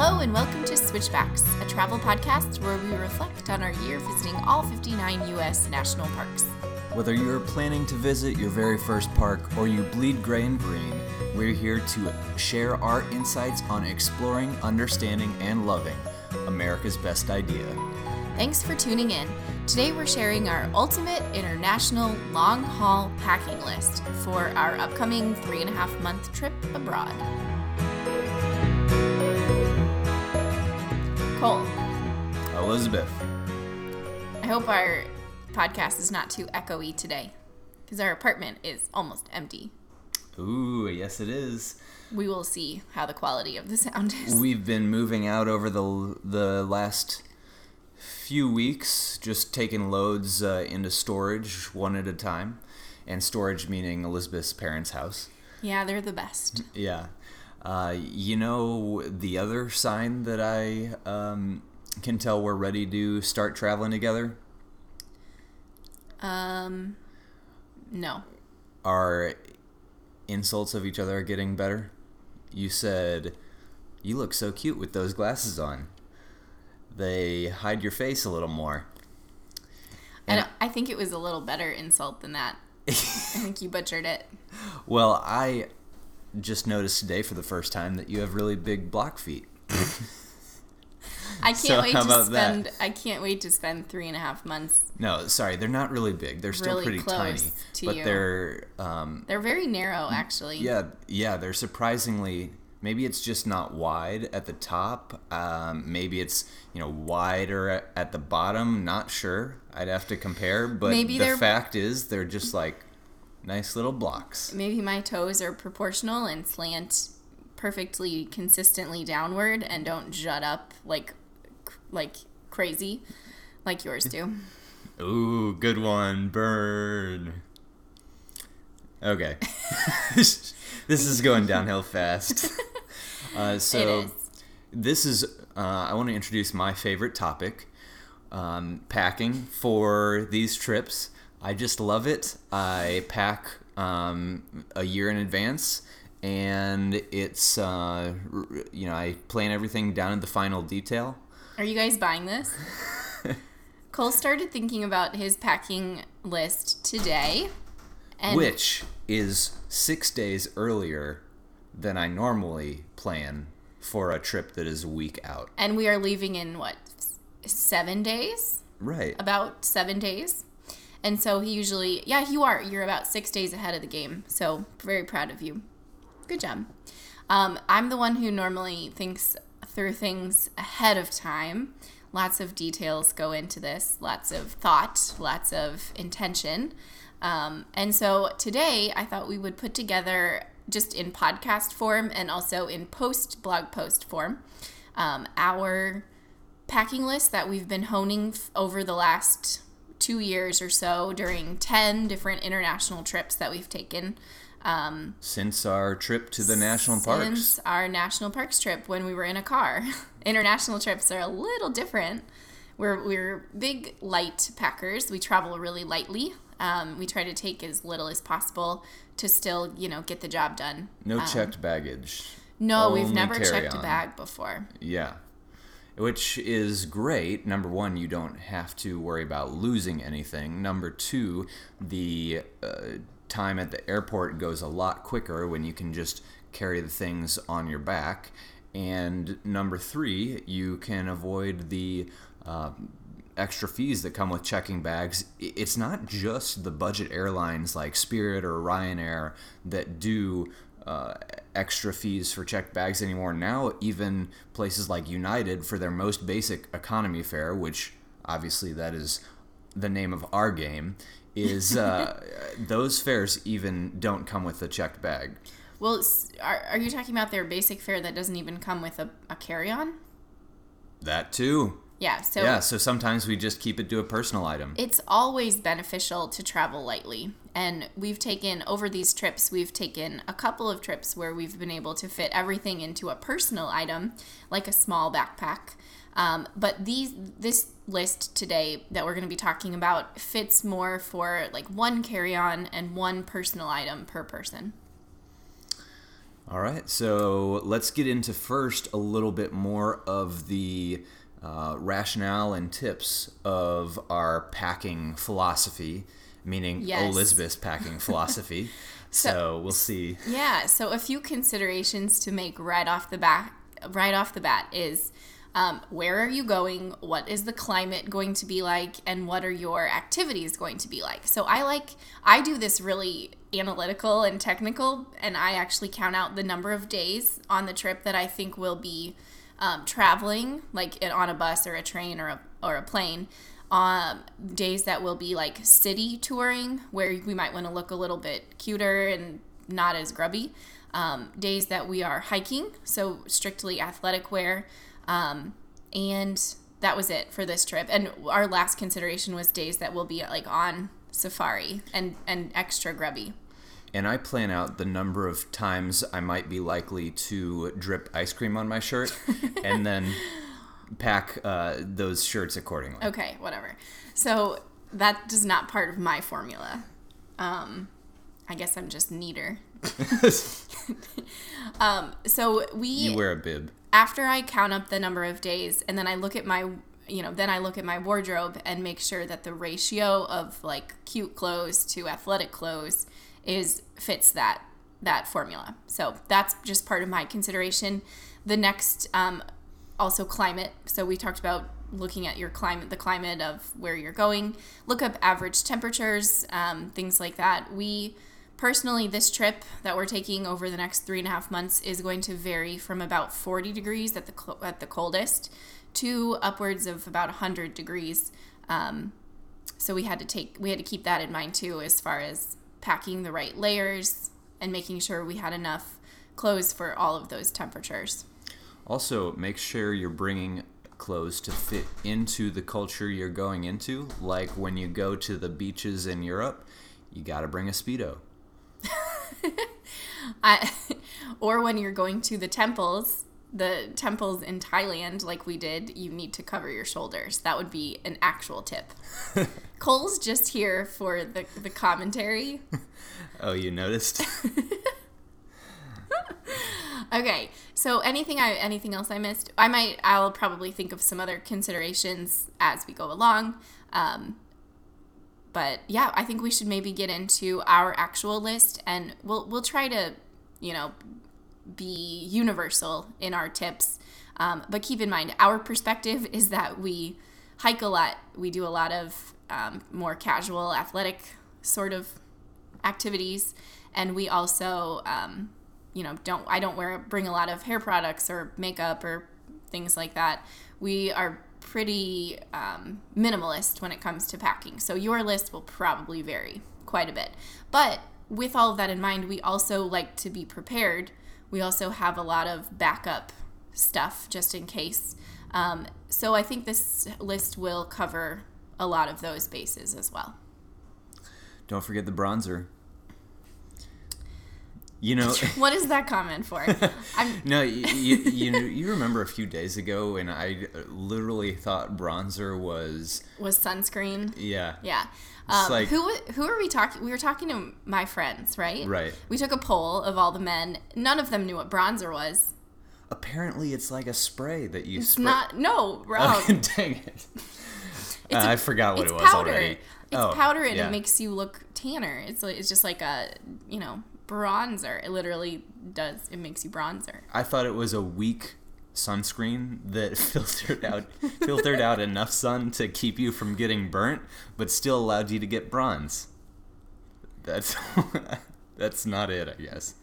Hello and welcome to Switchbacks, a travel podcast where we reflect on our year visiting all 59 U.S. national parks. Whether you're planning to visit your very first park or you bleed gray and green, we're here to share our insights on exploring, understanding, and loving America's best idea. Thanks for tuning in. Today we're sharing our ultimate international long haul packing list for our upcoming three and a half month trip abroad. Cole, Elizabeth. I hope our podcast is not too echoey today because our apartment is almost empty. Ooh, yes, it is. We will see how the quality of the sound is. We've been moving out over the the last few weeks, just taking loads uh, into storage one at a time, and storage meaning Elizabeth's parents' house. Yeah, they're the best. Yeah. Uh, you know, the other sign that I um, can tell we're ready to start traveling together Um, no. our insults of each other are getting better. You said, You look so cute with those glasses on. They hide your face a little more. And I think it was a little better insult than that. I think you butchered it. Well, I just noticed today for the first time that you have really big block feet. I can't So wait to about that? spend. I can't wait to spend three and a half months. No, sorry, they're not really big. They're still Really pretty tiny, but you. they're um, They're very narrow, actually. Yeah, yeah, they're surprisingly. Maybe it's just not wide at the top. Um, maybe it's you know wider at, at the bottom. Not sure. I'd have to compare. But Maybe the fact is, they're just like nice little blocks. Maybe my toes are proportional and slant perfectly consistently downward and don't jut up like like crazy like yours do. Ooh, good one, burn. Okay, this is going downhill fast. Uh, so is. this is uh, i want to introduce my favorite topic um, packing for these trips i just love it i pack um, a year in advance and it's uh, you know i plan everything down to the final detail Are you guys buying this? Cole started thinking about his packing list today. And which is six days earlier than i normally plan for a trip that is a week out and we are leaving in what? 7 days? right About 7 days. And so he usually Yeah, you are. You're about 6 days ahead of the game. So, very proud of you. Good job. Um, I'm the one who normally thinks through things ahead of time. Lots of details go into this, lots of thought, lots of intention. Um, and so today I thought we would put together, just in podcast form and also in post blog post form, um, our packing list that we've been honing f- over the last two years or so during 10 different international trips that we've taken um, since our trip to the national parks since our national parks trip when we were in a car. International trips are a little different. We're, we're big light packers. We travel really lightly. Um, we try to take as little as possible to still, you know, get the job done. No checked baggage. No, we've never checked a bag before. Yeah. Which is great. Number one, you don't have to worry about losing anything. Number two, the uh, time at the airport goes a lot quicker when you can just carry the things on your back. And number three, you can avoid the uh, extra fees that come with checking bags. It's not just the budget airlines like Spirit or Ryanair that do uh, extra fees for checked bags anymore. Now, even places like United, for their most basic economy fare, which obviously that is the name of our game, is uh, those fares even don't come with a checked bag. Well, are, are you talking about their basic fare that doesn't even come with a, a carry on? That too. Yeah, so yeah, so sometimes we just keep it to a personal item. it's always beneficial to travel lightly. And we've taken, over these trips, we've taken a couple of trips where we've been able to fit everything into a personal item, like a small backpack. Um, but these, this list today that we're going to be talking about fits more for like one carry on and one personal item per person. All right, so let's get into first a little bit more of the uh, rationale and tips of our packing philosophy, meaning Yes. Elizabeth's packing philosophy. so, we'll see. Yeah, so a few considerations to make right off the bat right off the bat is um, where are you going? What is the climate going to be like? And what are your activities going to be like? So I like, I do this really analytical and technical, and I actually count out the number of days on the trip that I think will be um, traveling, like on a bus or a train or a, or a plane. Um, days that will be like city touring, where we might want to look a little bit cuter and not as grubby. Um, days that we are hiking, so strictly athletic wear. Um, and that was it for this trip. And our last consideration was days that will be like on safari and, and extra grubby. And I plan out the number of times I might be likely to drip ice cream on my shirt and then pack uh, those shirts accordingly. Okay, whatever. So that is not part of my formula. Um, I guess I'm just neater. Um, so we you wear a bib. after I count up the number of days and then I look at my you know then I look at my wardrobe and make sure that the ratio of like cute clothes to athletic clothes is fits that that formula. So that's just part of my consideration. The next um, also climate. So we talked about looking at your climate, the climate of where you're going. Look up average temperatures, um, things like that. We personally, this trip that we're taking over the next three and a half months is going to vary from about 40 degrees at the cl- at the coldest to upwards of about 100 degrees. Um, so we had to take we had to keep that in mind too, as far as packing the right layers and making sure we had enough clothes for all of those temperatures. Also, make sure you're bringing clothes to fit into the culture you're going into. Like when you go to the beaches in Europe, you got to bring a Speedo. I, or when you're going to the temples, the temples in Thailand, like we did, you need to cover your shoulders. That would be an actual tip. Cole's just here for the, the commentary. Oh, you noticed? Okay, so anything I anything else I missed? I might I'll probably think of some other considerations as we go along. Um, but yeah, I think we should maybe get into our actual list, and we'll we'll try to, you know, be universal in our tips. Um, but keep in mind, our perspective is that we hike a lot. We do a lot of um, more casual, athletic sort of activities, and we also, um, you know, don't. I don't wear bring a lot of hair products or makeup or things like that. We are pretty um, minimalist when it comes to packing. So your list will probably vary quite a bit. But with all of that in mind, we also like to be prepared. We also have a lot of backup stuff just in case. Um, so I think this list will cover a lot of those bases as well. Don't forget the bronzer. You know, What is that comment for? I'm no, you, you, you, know- you remember a few days ago when I literally thought bronzer was, was sunscreen. yeah. Yeah. Um, like- who who are we talking? We were talking to my friends, right? Right. We took a poll of all the men. None of them knew what bronzer was. Apparently, it's like a spray that you It's spray. not. No, wrong. Dang it. Uh, a- I forgot what it's it was powder. already. It's Oh, powder and yeah. it makes you look tanner. It's like, it's just like a you know bronzer. It literally does. It makes you bronzer. I thought it was a weak sunscreen that filtered out filtered out enough sun to keep you from getting burnt, but still allowed you to get bronze. That's that's not it, I guess.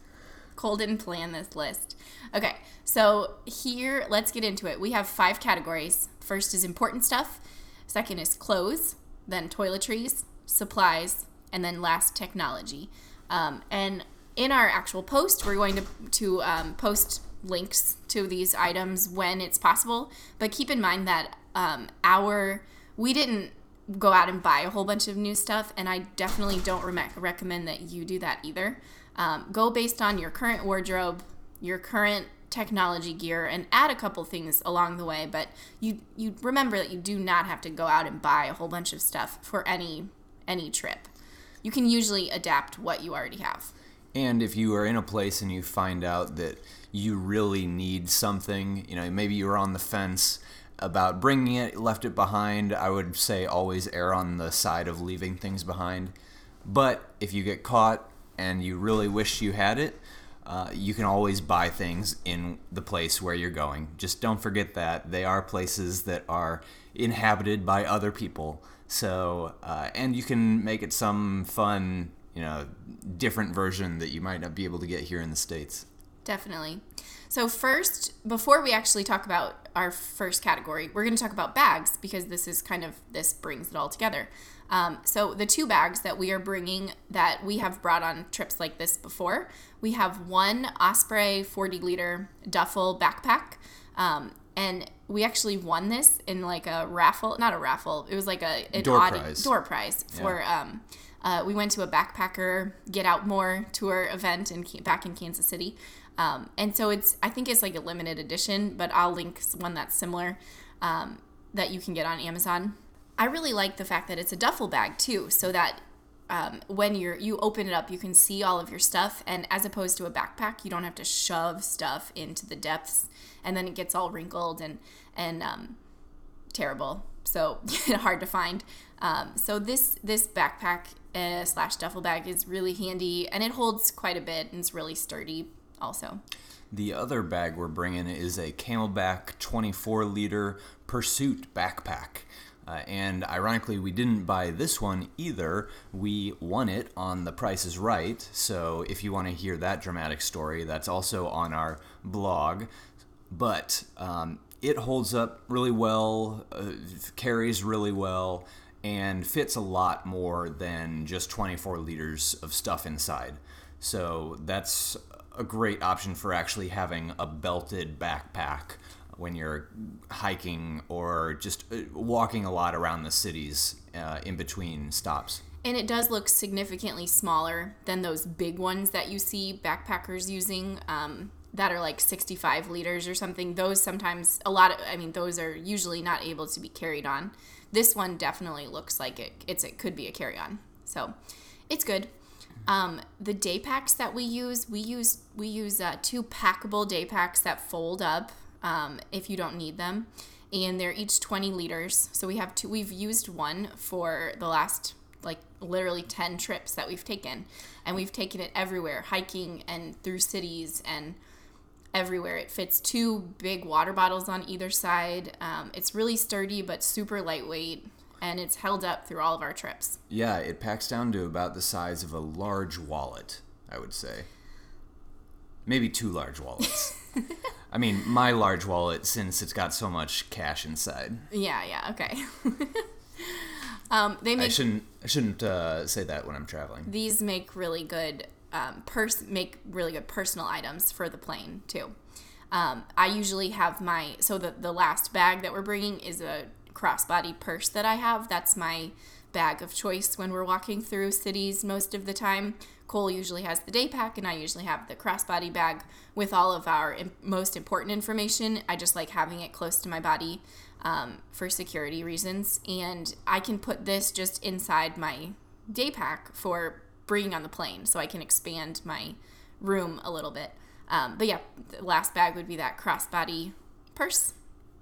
Cole didn't plan this list. Okay, so here, let's get into it. We have five categories. First is important stuff. Second is clothes. Then toiletries, supplies, and then last technology. Um, and in our actual post, we're going to to um, post links to these items when it's possible. But keep in mind that um, our we didn't go out and buy a whole bunch of new stuff, and I definitely don't re- recommend that you do that either. Um, go based on your current wardrobe, your current technology gear, and add a couple things along the way. But you you remember that you do not have to go out and buy a whole bunch of stuff for any any trip. You can usually adapt what you already have. And if you are in a place and you find out that you really need something, you know, maybe you're on the fence about bringing it, left it behind, I would say always err on the side of leaving things behind. But if you get caught and you really wish you had it, uh, you can always buy things in the place where you're going. Just don't forget that they are places that are inhabited by other people. So, uh, and you can make it some fun, you know, different version that you might not be able to get here in the States. Definitely. So, first, before we actually talk about our first category, we're going to talk about bags because this is kind of, this brings it all together. Um, so, the two bags that we are bringing that we have brought on trips like this before, we have one Osprey 40 liter duffel backpack. Um, and we actually won this in like a raffle, not a raffle, it was like a an Door odd- prize. door prize for um, uh, we went to a backpacker get out more tour event in back in Kansas City, um, and so it's I think it's like a limited edition, but I'll link one that's similar um, that you can get on Amazon. I really like the fact that it's a duffel bag too, so that um, when you're you open it up, you can see all of your stuff, and as opposed to a backpack, you don't have to shove stuff into the depths, and then it gets all wrinkled and and um, terrible. So hard to find. Um, so this this backpack uh, slash duffel bag is really handy, and it holds quite a bit, and it's really sturdy. Also, The other bag we're bringing is a CamelBak 24 liter Pursuit backpack. Uh, and ironically, we didn't buy this one either. We won it on The Price is Right. So if you want to hear that dramatic story, that's also on our blog. But um, it holds up really well, uh, carries really well, and fits a lot more than just 24 liters of stuff inside. So that's a great option for actually having a belted backpack when you're hiking or just uh, walking a lot around the cities uh, in between stops. and it does look significantly smaller than those big ones that you see backpackers using. Um, that are like 65 liters or something. Those sometimes, a lot of, I mean, those are usually not able to be carried on. This one definitely looks like it. It's it could be a carry on, so it's good. Um, the day packs that we use, we use we use uh, two packable day packs that fold up um, if you don't need them, and they're each 20 liters. So we have two. We've used one for the last like literally 10 trips that we've taken, and we've taken it everywhere, hiking and through cities and everywhere. It fits two big water bottles on either side. Um, it's really sturdy but super lightweight, and it's held up through all of our trips. Yeah, it packs down to about the size of a large wallet, I would say. Maybe two large wallets. I mean, my large wallet, since it's got so much cash inside. Yeah, yeah, okay. um, they I make shouldn't. I shouldn't uh, say that when I'm traveling. these make really good um, pers- make really good personal items for the plane too. Um, I usually have my so the the last bag that we're bringing is a crossbody purse that I have. That's my bag of choice when we're walking through cities most of the time. Cole usually has the day pack, and I usually have the crossbody bag with all of our most important information. I just like having it close to my body um, for security reasons, and I can put this just inside my day pack for bringing on the plane, so I can expand my room a little bit. Um, but yeah, the last bag would be that crossbody purse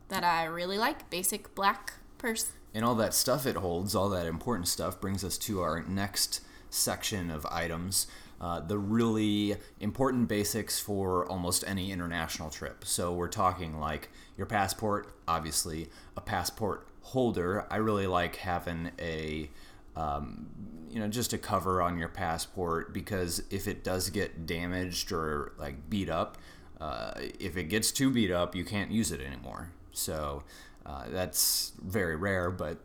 that I really like, basic black purse. And all that stuff it holds, all that important stuff, brings us to our next section of items. Uh, the really important basics for almost any international trip. So we're talking like your passport, obviously, a passport holder. I really like having a, um, you know, just a cover on your passport because if it does get damaged or like beat up, uh, if it gets too beat up, you can't use it anymore. So uh, that's very rare, but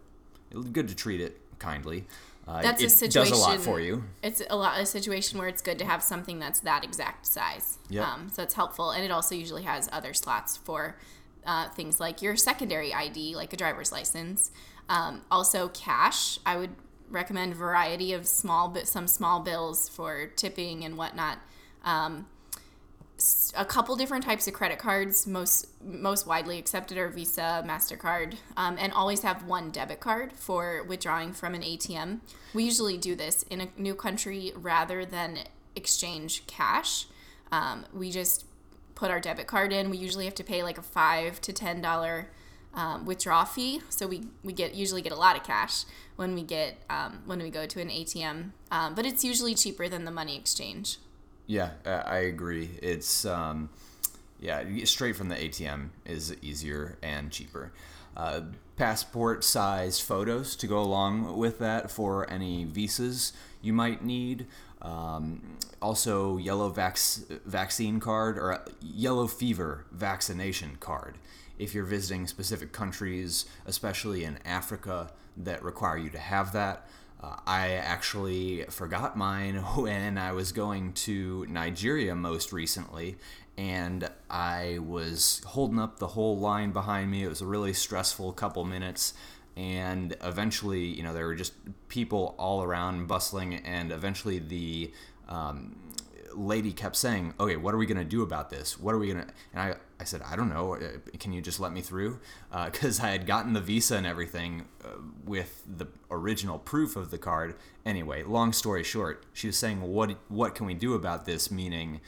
good to treat it kindly. Uh, That's it a situation. does a lot for you. It's a lot a situation where it's good to have something that's that exact size. Yep. Um, so it's helpful, and it also usually has other slots for uh, things like your secondary ID, like a driver's license. Um, also, cash. I would recommend variety of small, but some small bills for tipping and whatnot. Um, a couple different types of credit cards. Most most widely accepted are Visa, Mastercard, um, and always have one debit card for withdrawing from an ATM. We usually do this in a new country rather than exchange cash. Um, we just put our debit card in. We usually have to pay like a five to ten dollar um, withdrawal fee, so we, we get usually get a lot of cash when we get um, when we go to an ATM. Um, but it's usually cheaper than the money exchange. Yeah, I agree. It's um, yeah, straight from the ATM is easier and cheaper. Uh, passport sized photos to go along with that for any visas you might need. Um, also, yellow vaccine card or yellow fever vaccination card if you're visiting specific countries, especially in Africa, that require you to have that. Uh, I actually forgot mine when I was going to Nigeria most recently, and I was holding up the whole line behind me. It was a really stressful couple minutes, and eventually, you know, there were just people all around bustling, and eventually the um, lady kept saying, "Okay, what are we gonna do about this? What are we gonna?" And I, I said, "I don't know. Uh, can you just let me through?" Because uh, I had gotten the visa and everything uh, with the original proof of the card. Anyway, long story short, she was saying, "What what can we do about this?" Meaning,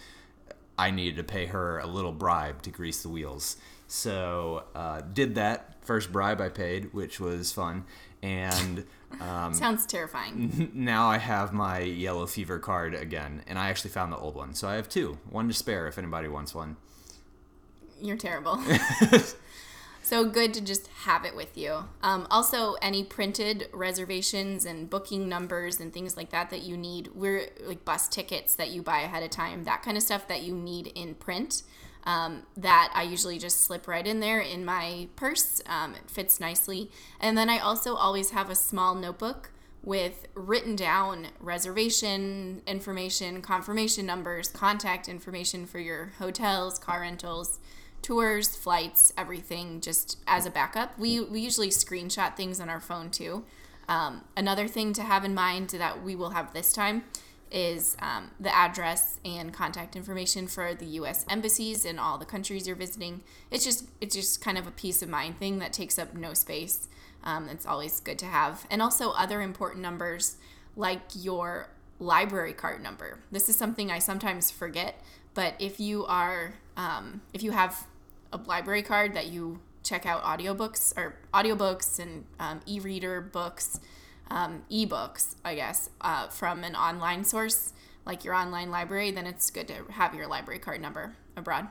I needed to pay her a little bribe to grease the wheels. So uh, did that first bribe I paid, which was fun, and. Um, Sounds terrifying. Now I have my yellow fever card again, and I actually found the old one, so I have two, one to spare if anybody wants one. You're terrible. so good to just have it with you. Um, also, any printed reservations and booking numbers and things like that that you need, we're like bus tickets that you buy ahead of time, that kind of stuff that you need in print um, that I usually just slip right in there in my purse. Um, it fits nicely. And then I also always have a small notebook with written down reservation information, confirmation numbers, contact information for your hotels, car rentals, tours, flights, everything just as a backup. We, we usually screenshot things on our phone too. Um, another thing to have in mind that we will have this time is um, the address and contact information for the U.S. embassies in all the countries you're visiting. It's just it's just kind of a peace of mind thing that takes up no space. Um, it's always good to have, and also other important numbers like your library card number. This is something I sometimes forget, but if you are um, if you have a library card that you check out audiobooks or audiobooks and um, e-reader books um, ebooks, I guess, uh, from an online source like your online library, then it's good to have your library card number abroad.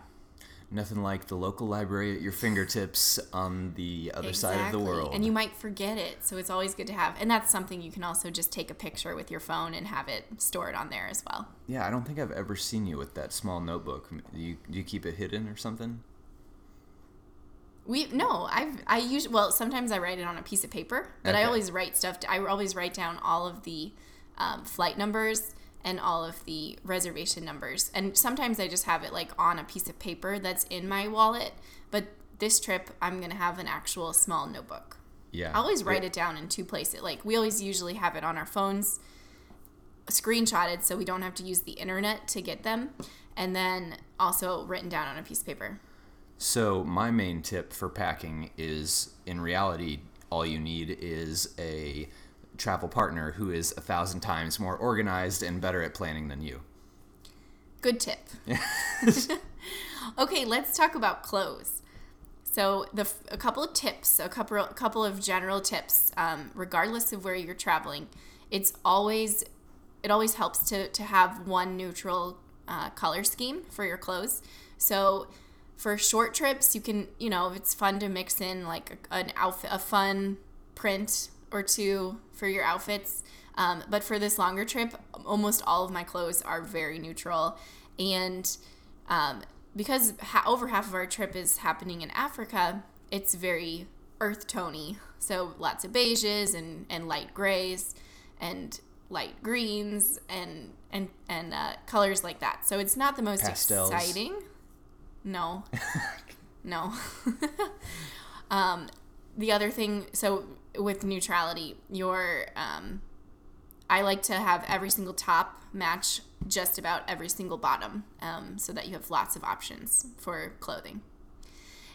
Nothing like the local library at your fingertips on the other exactly. side of the world. And you might forget it, so it's always good to have. And that's something you can also just take a picture with your phone and have it stored on there as well. Yeah, I don't think I've ever seen you with that small notebook. Do you, do you keep it hidden or something? We no, I've I use well sometimes I write it on a piece of paper, but okay. I always write stuff. I always write down all of the um, flight numbers and all of the reservation numbers, and sometimes I just have it like on a piece of paper that's in my wallet. But this trip, I'm gonna have an actual small notebook. Yeah, I always write it down in two places. Like we always usually have it on our phones, screenshotted, so we don't have to use the internet to get them, and then also written down on a piece of paper. So, my main tip for packing is in reality, all you need is a travel partner who is a thousand times more organized and better at planning than you. Good tip. okay, let's talk about clothes. So, the a couple of tips, a couple a couple of general tips, um, regardless of where you're traveling. It's always it always helps to to have one neutral uh, color scheme for your clothes. So for short trips, you can, you know, it's fun to mix in like a, an outfit, a fun print or two for your outfits. Um, but for this longer trip, almost all of my clothes are very neutral. And um, because ha- over half of our trip is happening in Africa, it's very earth tony. So lots of beiges and, and light grays and light greens and and and uh, colors like that. So it's not the most Pastels. exciting. No. no. um, the other thing, so with neutrality, your um, I like to have every single top match just about every single bottom, um, so that you have lots of options for clothing.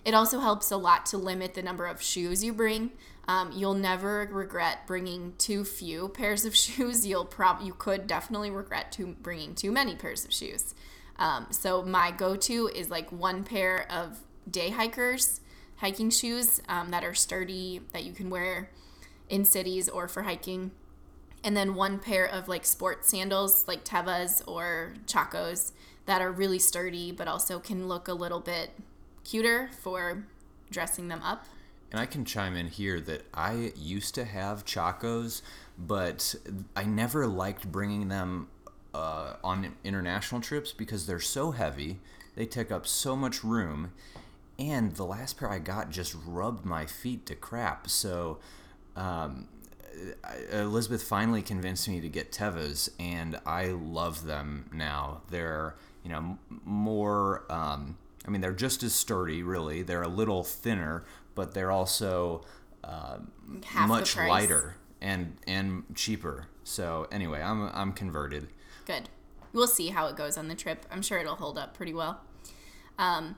it also helps a lot to limit the number of shoes you bring. Um, you'll never regret bringing too few pairs of shoes. You'll prob you could definitely regret to bringing too many pairs of shoes. Um, so my go-to is like one pair of day hikers hiking shoes um, that are sturdy that you can wear in cities or for hiking and then one pair of like sports sandals like Tevas or Chacos that are really sturdy but also can look a little bit cuter for dressing them up. And I can chime in here that I used to have Chacos, but I never liked bringing them uh, on international trips because they're so heavy. They take up so much room. And the last pair I got just rubbed my feet to crap. So um, Elizabeth finally convinced me to get Tevas, and I love them now. They're you know more. Um, I mean, they're just as sturdy, really. They're a little thinner, but they're also uh, much lighter and and cheaper. So anyway, I'm I'm converted. Good. We'll see how it goes on the trip. I'm sure it'll hold up pretty well. Um,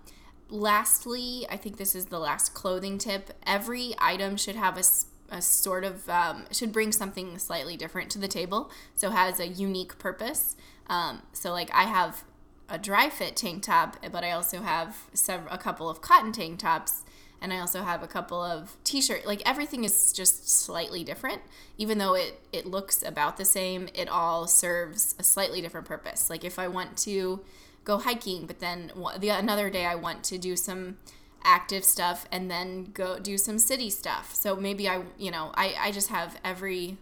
lastly, I think this is the last clothing tip. Every item should have a a sort of um, should bring something slightly different to the table so has a unique purpose um, so like i have a dry fit tank top but i also have several a couple of cotton tank tops and i also have a couple of t-shirt like everything is just slightly different even though it it looks about the same it all serves a slightly different purpose like if i want to go hiking but then the another day i want to do some active stuff and then go do some city stuff. So maybe I, you know, I, I just have every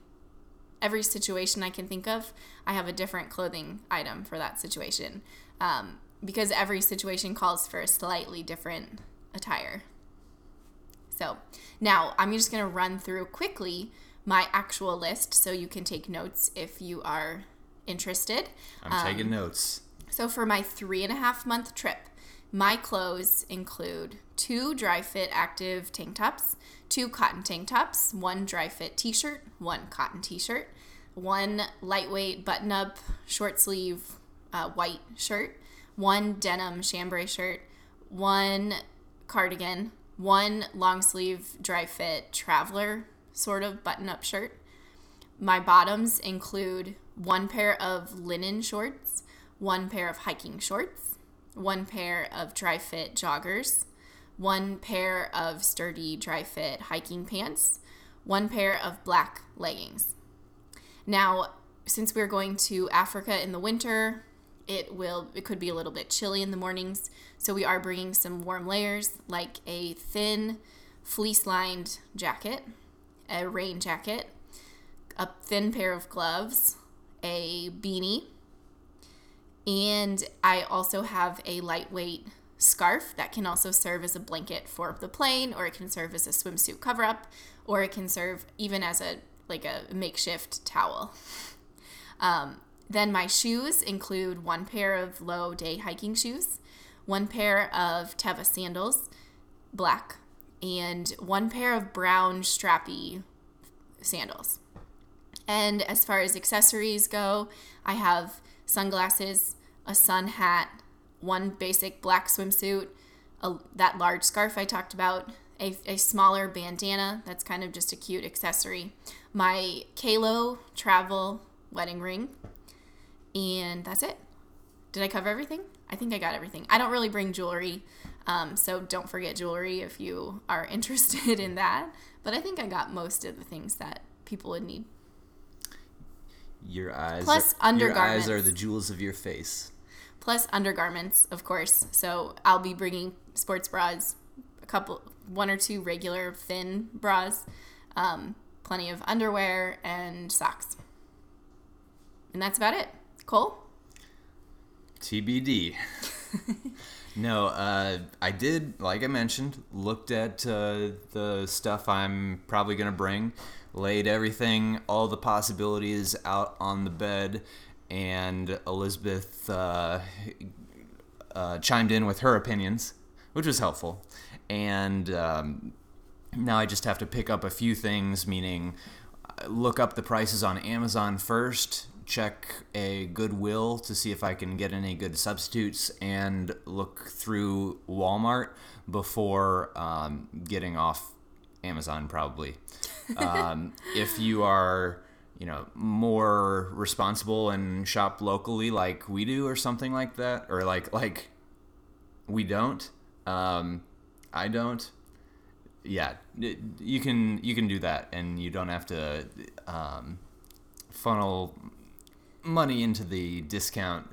every situation I can think of, I have a different clothing item for that situation. Um, because every situation calls for a slightly different attire. So now I'm just going to run through quickly my actual list so you can take notes if you are interested. I'm um, taking notes. So for my three and a half month trip, my clothes include two dry fit active tank tops, two cotton tank tops, one dry fit t shirt, one cotton t shirt, one lightweight button up short sleeve uh, white shirt, one denim chambray shirt, one cardigan, one long sleeve dry fit traveler sort of button up shirt. My bottoms include one pair of linen shorts, one pair of hiking shorts, one pair of dry fit joggers, one pair of sturdy dry fit hiking pants, one pair of black leggings. Now, since we're going to Africa in the winter, it will it could be a little bit chilly in the mornings, so we are bringing some warm layers like a thin fleece-lined jacket, a rain jacket, a thin pair of gloves, a beanie, and I also have a lightweight scarf that can also serve as a blanket for the plane, or it can serve as a swimsuit cover up, or it can serve even as a like a makeshift towel. Um, then my shoes include one pair of low day hiking shoes, one pair of Teva sandals, black, and one pair of brown strappy sandals. And as far as accessories go, I have sunglasses, a sun hat, one basic black swimsuit, a, that large scarf I talked about, a, a smaller bandana that's kind of just a cute accessory, my Qalo travel wedding ring, and that's it. Did I cover everything? I think I got everything. I don't really bring jewelry, um, so don't forget jewelry if you are interested in that. But I think I got most of the things that people would need. Your eyes. Plus are, undergarments. Your eyes are the jewels of your face. Plus undergarments, of course. So I'll be bringing sports bras, a couple, one or two regular thin bras, um, plenty of underwear and socks. And that's about it. Cole. TBD. no, uh, I did, like I mentioned, looked at uh, the stuff I'm probably going to bring laid everything, all the possibilities out on the bed, and Elizabeth uh, uh, chimed in with her opinions, which was helpful. And um, now I just have to pick up a few things, meaning uh, look up the prices on Amazon first check a Goodwill to see if I can get any good substitutes and look through Walmart before um, getting off Amazon, probably. Um, if you are, you know, more responsible and shop locally like we do or something like that, or like, like we don't, um, I don't. Yeah, it- you can you can do that, and you don't have to um, funnel money into the discount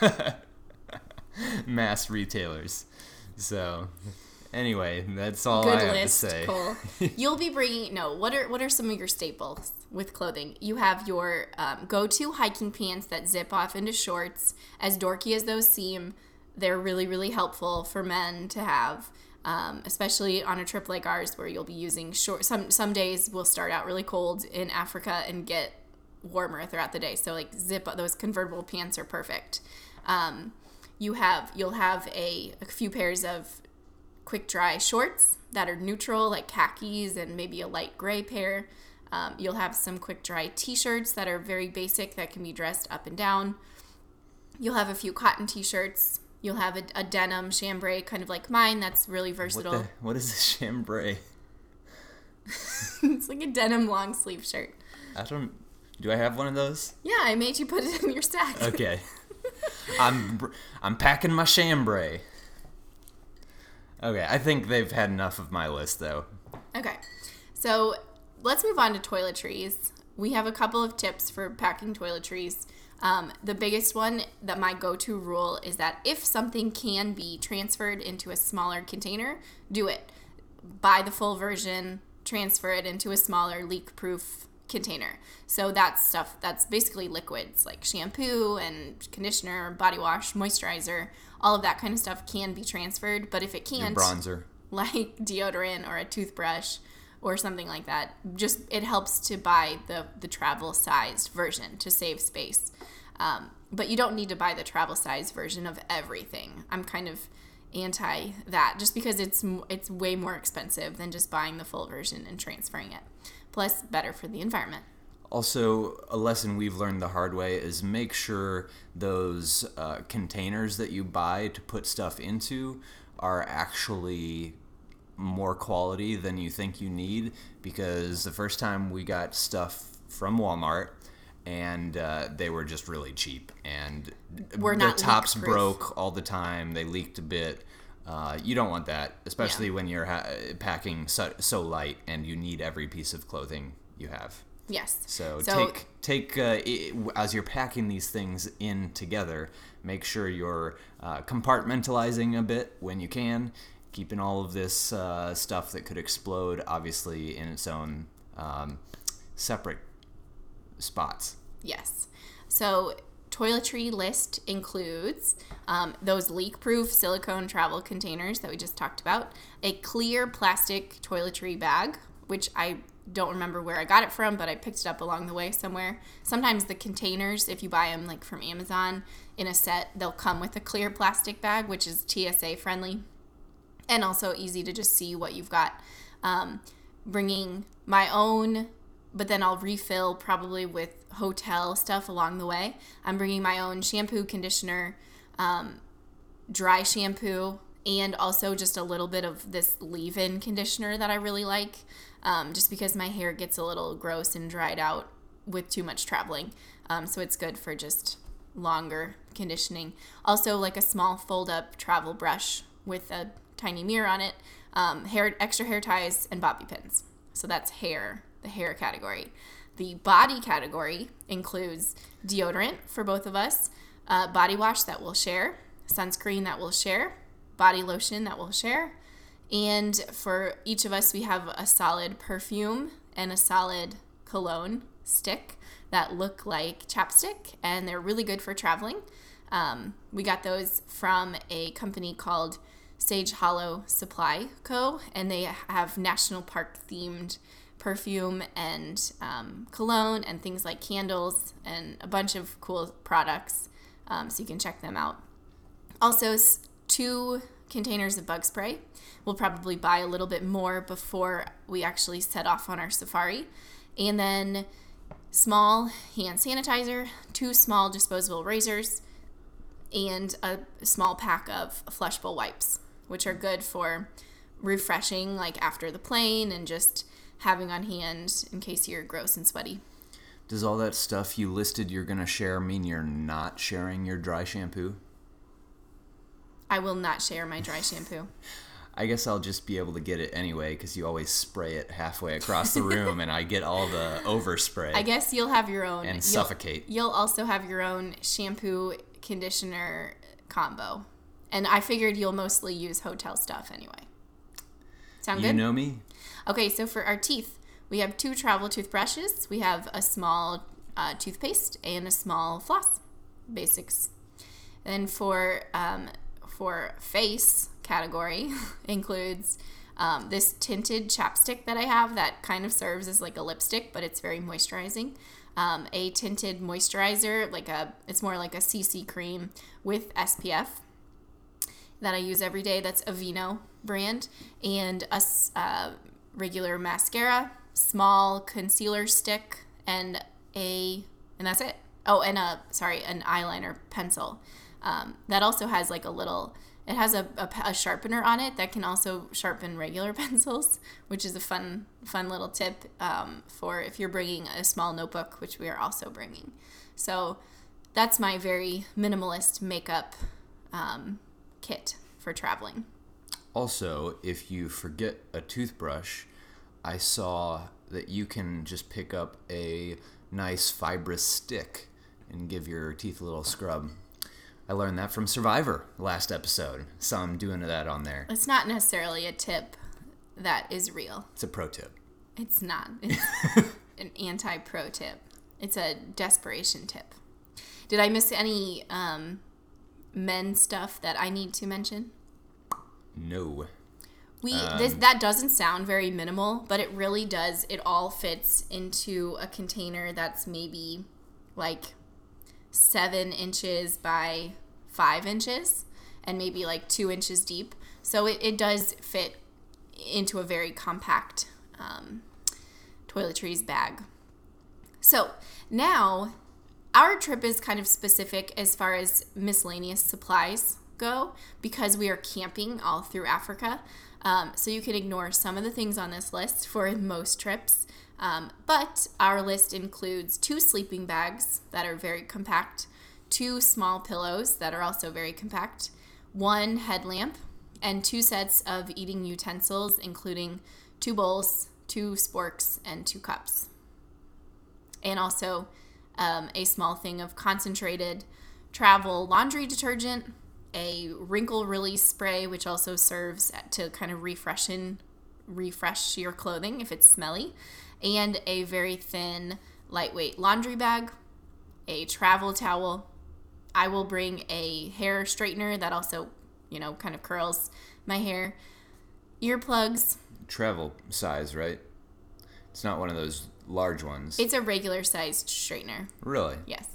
mass retailers. So, anyway, that's all I Good have list, to say. Cole. You'll be bringing no. What are what are some of your staples with clothing? You have your um, go-to hiking pants that zip off into shorts. As dorky as those seem, they're really really helpful for men to have, um, especially on a trip like ours where you'll be using short. Some some days we'll start out really cold in Africa and get warmer throughout the day. So like zip those convertible pants are perfect. Um, you have you'll have a, a few pairs of quick dry shorts that are neutral, like khakis and maybe a light gray pair. Um, you'll have some quick dry t shirts that are very basic that can be dressed up and down. You'll have a few cotton t shirts. You'll have a, a denim chambray, kind of like mine, that's really What, versatile. the, what is a chambray? it's like a denim long sleeve shirt. I don't. Do I have one of those? Yeah, I made you put it in your stack. Okay. I'm I'm packing my chambray. Okay, I think they've had enough of my list though. Okay, so let's move on to toiletries. We have a couple of tips for packing toiletries. Um, the biggest one that my go to rule is that if something can be transferred into a smaller container, do it. Buy the full version, transfer it into a smaller leak proof container. So that's stuff that's basically liquids like shampoo and conditioner, body wash, moisturizer, all of that kind of stuff can be transferred. But if it can't, bronzer. like deodorant or a toothbrush or something like that. Just it helps to buy the the travel sized version to save space. Um, but you don't need to buy the travel size version of everything. I'm kind of anti that just because it's it's way more expensive than just buying the full version and transferring it. Plus, better for the environment. Also, a lesson we've learned the hard way is make sure those uh, containers that you buy to put stuff into are actually more quality than you think you need. Because the first time we got stuff from Walmart, and uh, they were just really cheap, and Were the not tops leak-proof. broke all the time. They leaked a bit. Uh, you don't want that, especially Yeah. when you're ha- packing so, so light and you need every piece of clothing you have. Yes. So, So- take take uh, i- as you're packing these things in together, make sure you're uh, compartmentalizing a bit when you can, keeping all of this uh, stuff that could explode obviously in its own um, separate spots. Yes. So, toiletry list includes um, those leak proof silicone travel containers that we just talked about, a clear plastic toiletry bag, which I don't remember where I got it from, but I picked it up along the way somewhere. Sometimes the containers, if you buy them like from Amazon in a set, they'll come with a clear plastic bag, which is TSA friendly and also easy to just see what you've got. Um, bringing my own, but then I'll refill probably with hotel stuff along the way. I'm bringing my own shampoo, conditioner, um, dry shampoo, and also just a little bit of this leave in conditioner that I really like, um, just because my hair gets a little gross and dried out with too much traveling. Um, so it's good for just longer conditioning. Also, like a small fold up travel brush with a tiny mirror on it, um, hair, extra hair ties, and bobby pins. So that's hair, the hair category. The body category includes deodorant for both of us, uh, body wash that we'll share, sunscreen that we'll share, body lotion that we'll share, and for each of us, we have a solid perfume and a solid cologne stick that look like chapstick, and they're really good for traveling. Um, we got those from a company called Sage Hollow Supply Co., and they have national park themed perfume and um, cologne and things like candles and a bunch of cool products. Um, so you can check them out. Also, two containers of bug spray. We'll probably buy a little bit more before we actually set off on our safari. And then small hand sanitizer, two small disposable razors, and a small pack of flushable wipes, which are good for refreshing, like after the plane, and just having on hand in case you're gross and sweaty. Does all that stuff you listed you're going to share mean you're not sharing your dry shampoo? I will not share my dry shampoo. I guess I'll just be able to get it anyway because you always spray it halfway across the room and I get all the overspray. I guess you'll have your own. And you'll- suffocate. You'll also have your own shampoo conditioner combo. And I figured you'll mostly use hotel stuff anyway. Sound you good? You know me? Okay, so for our teeth, we have two travel toothbrushes. We have a small uh, toothpaste and a small floss. Basics. Then for um, for face category includes um, this tinted chapstick that I have that kind of serves as like a lipstick, but it's very moisturizing. Um, a tinted moisturizer, like a it's more like a CC cream with SPF that I use every day. That's Aveeno brand, and a uh, regular mascara, small concealer stick, and a and that's it. Oh, and a sorry, an eyeliner pencil. Um, that also has like a little. It has a, a, a sharpener on it that can also sharpen regular pencils, which is a fun fun little tip um, for if you're bringing a small notebook, which we are also bringing. So that's my very minimalist makeup um, kit for traveling. Also, if you forget a toothbrush, I saw that you can just pick up a nice fibrous stick and give your teeth a little scrub. I learned that from Survivor last episode, so I'm doing that on there. It's not necessarily a tip that is real. It's a pro tip. It's not. It's an anti pro tip. It's a desperation tip. Did I miss any um, men stuff that I need to mention? No. We this that doesn't sound very minimal, but it really does. It all fits into a container that's maybe like seven inches by five inches, and maybe like two inches deep. So it, it does fit into a very compact um, toiletries bag. So now our trip is kind of specific as far as miscellaneous supplies go because we are camping all through Africa. Um, so you can ignore some of the things on this list for most trips. Um, but our list includes two sleeping bags that are very compact, two small pillows that are also very compact, one headlamp, and two sets of eating utensils, including two bowls, two sporks, and two cups and also um, a small thing of concentrated travel laundry detergent, a wrinkle release spray, which also serves to kind of refreshen, refresh your clothing if it's smelly, and a very thin, lightweight laundry bag, a travel towel. I will bring a hair straightener that also, you know, kind of curls my hair, earplugs, Travel size, right? It's not one of those large ones. It's a regular sized straightener. really? Yes.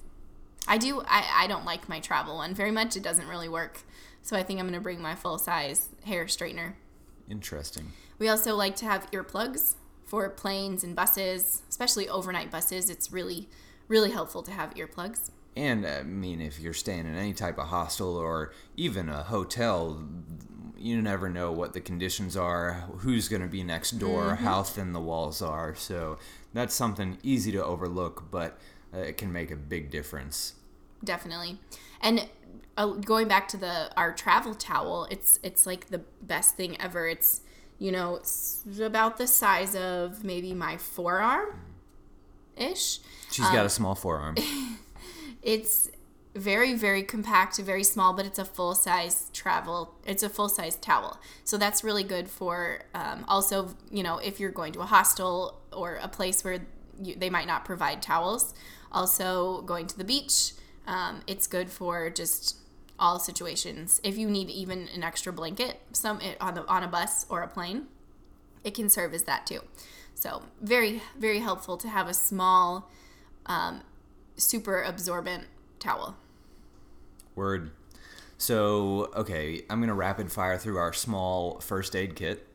I do. I, I don't like my travel one very much. It doesn't really work. So I think I'm going to bring my full size hair straightener. Interesting. We also like to have earplugs for planes and buses, especially overnight buses. It's really, really helpful to have earplugs. And I mean, if you're staying in any type of hostel or even a hotel, you never know what the conditions are, who's going to be next door, how mm-hmm. thin the walls are. So that's something easy to overlook, but it can make a big difference. Definitely. And uh, going back to the our travel towel, it's it's like the best thing ever. It's you know it's about the size of maybe my forearm ish. She's got a small forearm. It's very very compact, very small, but it's a full size travel. It's a full size towel, so that's really good for um, also you know if you're going to a hostel or a place where you, they might not provide towels. Also going to the beach, um, it's good for just all situations. If you need even an extra blanket, some on the on a bus or a plane, it can serve as that too. So very very helpful to have a small um, super absorbent towel. Word. So, okay, I'm to rapid fire through our small first aid kit.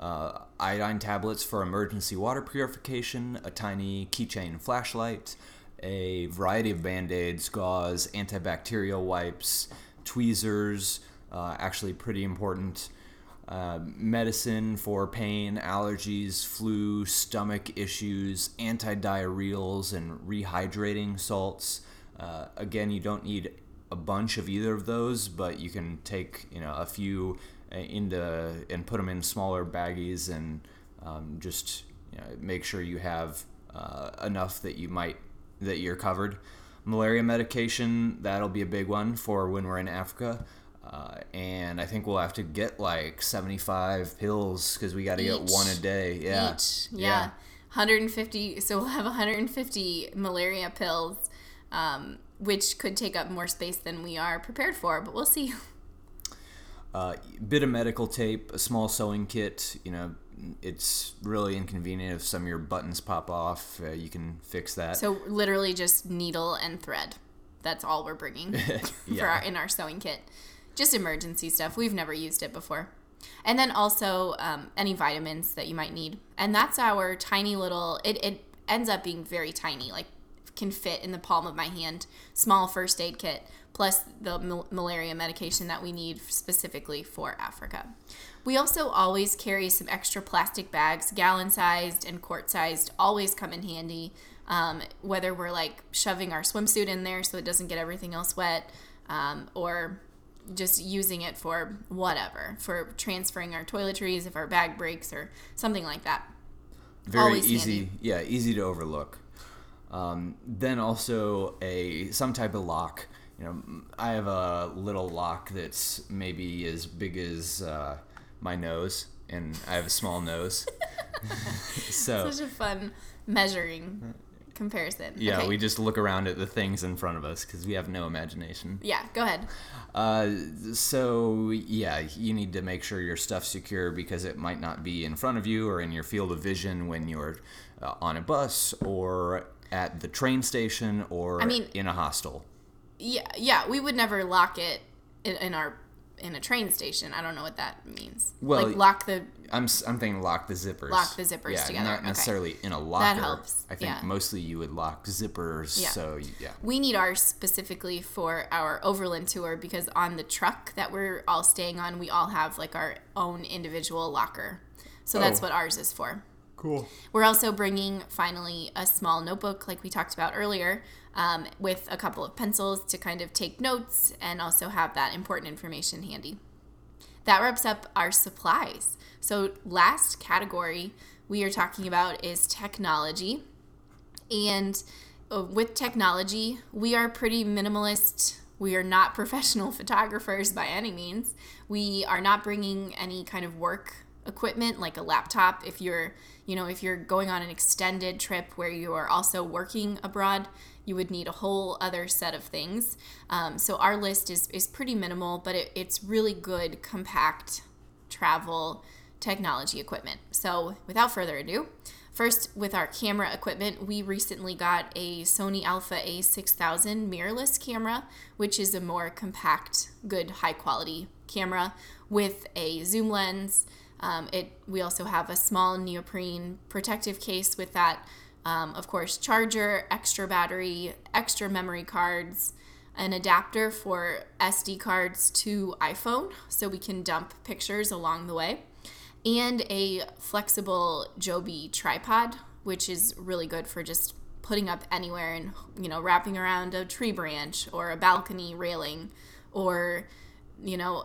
uh, iodine tablets for emergency water purification, a tiny keychain flashlight, a variety of band aids, gauze, antibacterial wipes, tweezers, uh, actually pretty important. Uh, medicine for pain, allergies, flu, stomach issues, antidiarrheals, and rehydrating salts. Uh, again, you don't need a bunch of either of those, but you can take you know a few uh, into and put them in smaller baggies and um, just you know, make sure you have uh, enough that you might that you're covered. Malaria medication that'll be a big one for when we're in Africa. Uh, and I think we'll have to get like 75 pills because we got to get one a day. Yeah. Each. Yeah. yeah. 150. So we'll have 150 malaria pills, um, which could take up more space than we are prepared for, but we'll see. Uh, bit of medical tape, a small sewing kit. You know, it's really inconvenient if some of your buttons pop off. Uh, you can fix that. So literally just needle and thread. That's all we're bringing yeah. for our, in our sewing kit just emergency stuff. We've never used it before. And then also um, any vitamins that you might need. And that's our tiny little, it, it ends up being very tiny, like can fit in the palm of my hand, small first aid kit, plus the mal- malaria medication that we need specifically for Africa. We also always carry some extra plastic bags, gallon sized and quart sized, always come in handy. Um, whether we're like shoving our swimsuit in there so it doesn't get everything else wet, um, or just using it for whatever, for transferring our toiletries if our bag breaks or something like that. Very Always easy, handy. yeah, easy to overlook. Um, then also a some type of lock. You know, I have a little lock that's maybe as big as uh, my nose, and I have a small nose. so such a fun measuring comparison. Yeah, okay. we just look around at the things in front of us because we have no imagination. Yeah, go ahead. Uh, so yeah, you need to make sure your stuff's secure because it might not be in front of you or in your field of vision when you're uh, on a bus or at the train station or I mean, in a hostel. Yeah, yeah, we would never lock it in, in our in a train station. I don't know what that means. Well, like lock the. I'm I'm thinking lock the zippers. Lock the zippers yeah, together. Not necessarily okay. in a locker. That helps. I think yeah. mostly you would lock zippers. Yeah. So yeah. We need ours specifically for our overland tour because on the truck that we're all staying on, we all have like our own individual locker. So oh. that's what ours is for. Cool. We're also bringing finally a small notebook, like we talked about earlier, um, with a couple of pencils to kind of take notes and also have that important information handy. That wraps up our supplies. So, last category we are talking about is technology. And uh, with technology, we are pretty minimalist. We are not professional photographers by any means. We are not bringing any kind of work equipment like a laptop if you're you know if you're going on an extended trip where you are also working abroad you would need a whole other set of things. Um, so our list is is pretty minimal but it, it's really good compact travel technology equipment. So without further ado First, with our camera equipment, we recently got a Sony Alpha A6000 mirrorless camera, which is a more compact, good, high quality camera with a zoom lens, um, it we also have a small neoprene protective case with that, um, of course, charger, extra battery, extra memory cards, an adapter for SD cards to iPhone, so we can dump pictures along the way, and a flexible Joby tripod, which is really good for just putting up anywhere and you know wrapping around a tree branch or a balcony railing or you know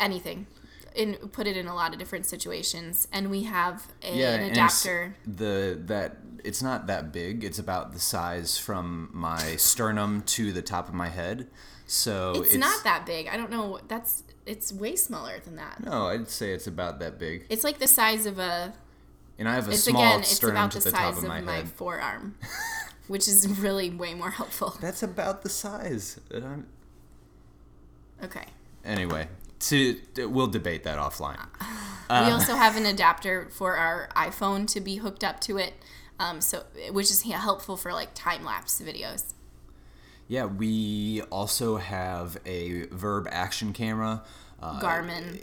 anything in put it in a lot of different situations and we have a, yeah, an adapter. the that it's not that big. It's about the size from my sternum to the top of my head. So it's, it's not that big. I don't know that's it's way smaller than that. No i'd say it's about that big. It's like the size of a and i have a it's small again, sternum it's about to the, the size top of my, of my forearm which is really way more helpful. That's about the size. That i'm okay. Anyway to we'll debate that offline. Uh, we also have an adapter for our iPhone to be hooked up to it, um, so which is helpful for like time lapse videos. Yeah, we also have a VIRB action camera. Uh, Garmin.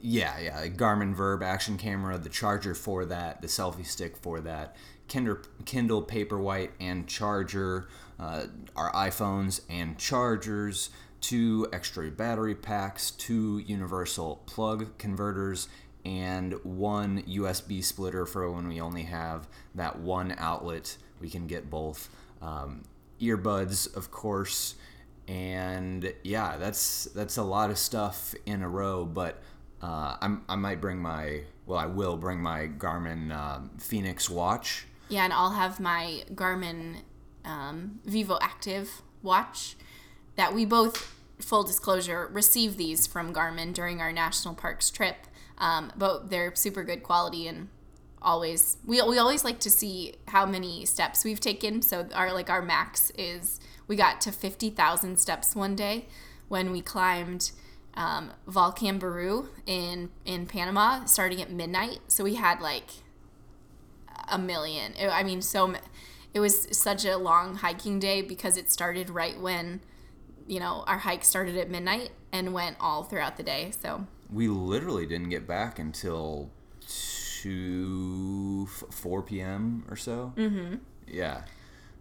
Yeah, yeah. Garmin VIRB action camera, the charger for that, the selfie stick for that, Kindle, Kindle Paperwhite and charger, uh, our iPhones and chargers, two extra battery packs, two universal plug converters, and one USB splitter for when we only have that one outlet. We can get both. Um, earbuds, of course, and yeah, that's that's a lot of stuff in a row. But uh, I'm, I might bring my well, I will bring my Garmin um, Fenix watch. Yeah, and I'll have my Garmin um, Vivoactive watch that we both, full disclosure, received these from Garmin during our national parks trip. Um, but they're super good quality and always we, we always like to see how many steps we've taken. So our like our max is we got to fifty thousand steps one day when we climbed um, Volcán Barú in in Panama, starting at midnight. So we had like a million. It- I mean, so it was such a long hiking day because it started right when you know our hike started at midnight and went all throughout the day. So We literally didn't get back until two, four p.m. or so. Mm-hmm. Yeah,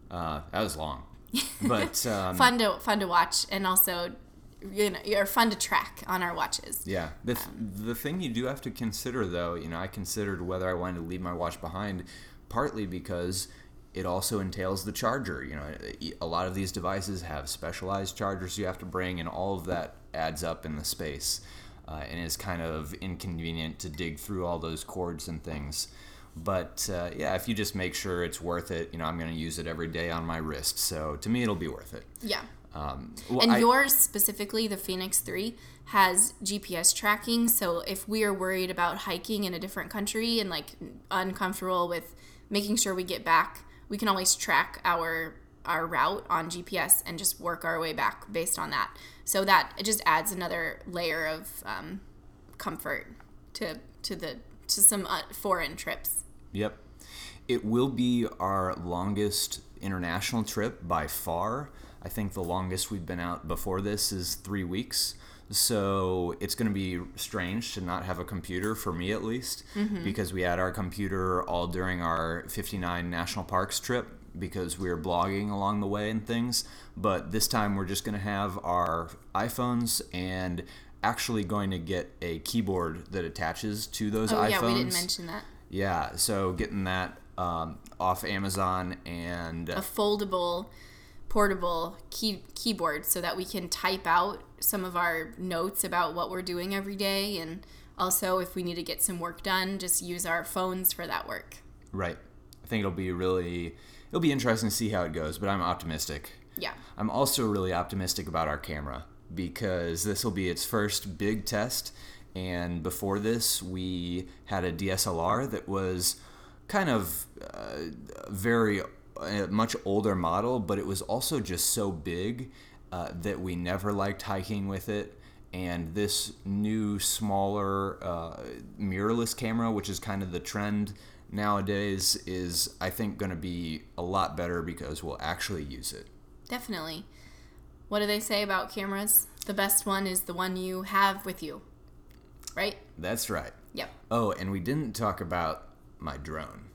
uh, that was long, but um, fun to fun to watch and also you know you're fun to track on our watches. Yeah. The, th- the thing you do have to consider, though, you know, I considered whether I wanted to leave my watch behind, partly because it also entails the charger. You know, a lot of these devices have specialized chargers you have to bring, and all of that adds up in the space uh, and is kind of inconvenient to dig through all those cords and things. But uh, yeah, if you just make sure it's worth it, you know, I'm going to use it every day on my wrist. So to me, it'll be worth it. Yeah. Um, well, And I- yours specifically, the Fenix 3, has GPS tracking. So if we are worried about hiking in a different country and like uncomfortable with making sure we get back, we can always track our our route on GPS and just work our way back based on that. So that it just adds another layer of um, comfort to to the to some uh, foreign trips. Yep. It will be our longest international trip by far. I think the longest we've been out before this is three weeks. So it's going to be strange to not have a computer, for me at least, because we had our computer all during our 59 national parks trip because we were blogging along the way and things. But this time we're just going to have our iPhones and actually going to get a keyboard that attaches to those Oh iPhones. yeah, we didn't mention that. Yeah, so getting that um, off Amazon and a foldable portable key keyboard so that we can type out some of our notes about what we're doing every day and also if we need to get some work done just use our phones for that work right. I think it'll be really it'll be interesting to see how it goes, but I'm optimistic. yeah I'm also really optimistic about our camera because this will be its first big test. And before this, we had a DSLR that was kind of uh, very a much older model, but it was also just so big uh, that we never liked hiking with it. And this new, smaller uh, mirrorless camera, which is kind of the trend nowadays, is I think going to be a lot better because we'll actually use it. definitely what do they say about cameras the best one is the one you have with you right That's right. yep Oh, and we didn't talk about my drone.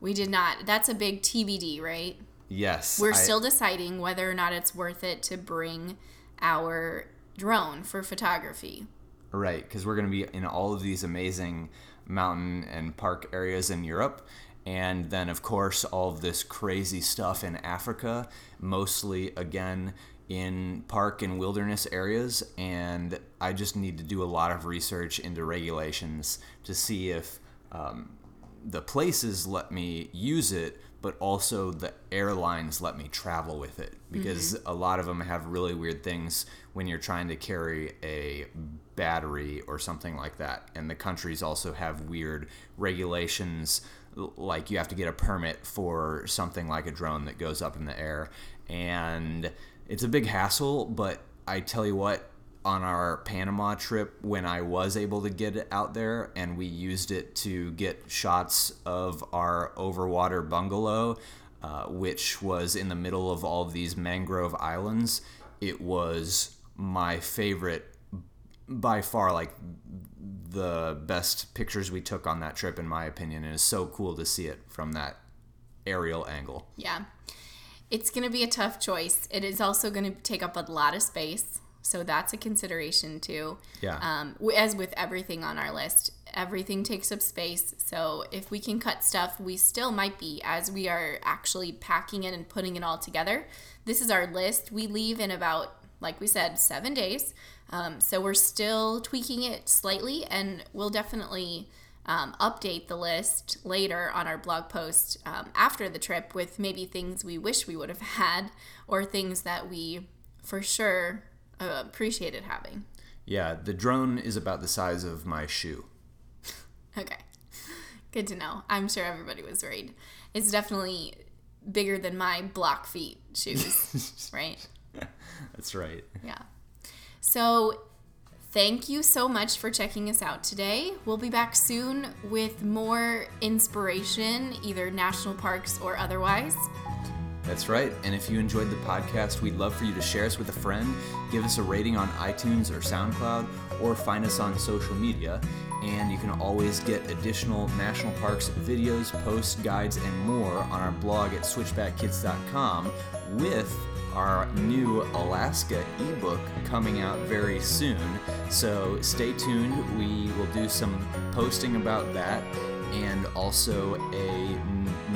we did not that's a big tbd right Yes. we're I- still deciding whether or not it's worth it to bring our drone for photography Right, because we're going to be in all of these amazing mountain and park areas in Europe. And then, of course, all of this crazy stuff in Africa, mostly again in park and wilderness areas. And I just need to do a lot of research into regulations to see if um, the places let me use it, but also the airlines let me travel with it because mm-hmm. a lot of them have really weird things when you're trying to carry a battery or something like that. And the countries also have weird regulations, like you have to get a permit for something like a drone that goes up in the air. And it's a big hassle, but I tell you what, on our Panama trip when I was able to get it out there and we used it to get shots of our overwater bungalow, uh, which was in the middle of all of these mangrove islands. It was my favorite by far like the best pictures we took on that trip in my opinion and it's so cool to see it from that aerial angle Yeah. It's going to be a tough choice. It is also going to take up a lot of space. So that's a consideration too. Yeah. Um, as with everything on our list, everything takes up space. So if we can cut stuff, we still might be as we are actually packing it and putting it all together. This is our list. We leave in about, like we said, seven days. Um, so we're still tweaking it slightly, and we'll definitely um, update the list later on our blog post um, after the trip with maybe things we wish we would have had or things that we for sure uh, appreciated having. yeah the drone is about the size of my shoe Okay. Good to know. I'm sure everybody was worried. It's definitely bigger than my block feet shoes, right? that's right Yeah. So, thank you so much for checking us out today. We'll be back soon with more inspiration, either national parks or otherwise. That's right. And if you enjoyed the podcast, we'd love for you to share us with a friend, give us a rating on iTunes or SoundCloud, or find us on social media. And you can always get additional national parks videos, posts, guides, and more on our blog at switchbackkids.com with our new Alaska ebook coming out very soon. So stay tuned. We will do some posting about that and also a,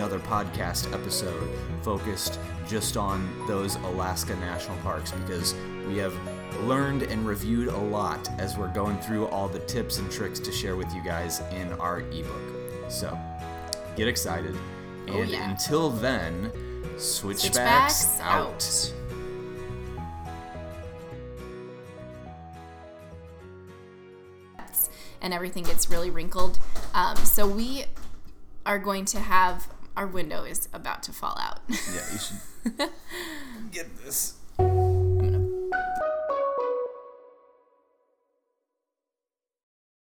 another podcast episode focused just on those Alaska national parks because we have learned and reviewed a lot as we're going through all the tips and tricks to share with you guys in our ebook. So get excited. And Oh, yeah. until then, switchbacks, Switchbacks out. out. and everything gets really wrinkled. Um, so we are going to have our window is about to fall out. Yeah, you should get this.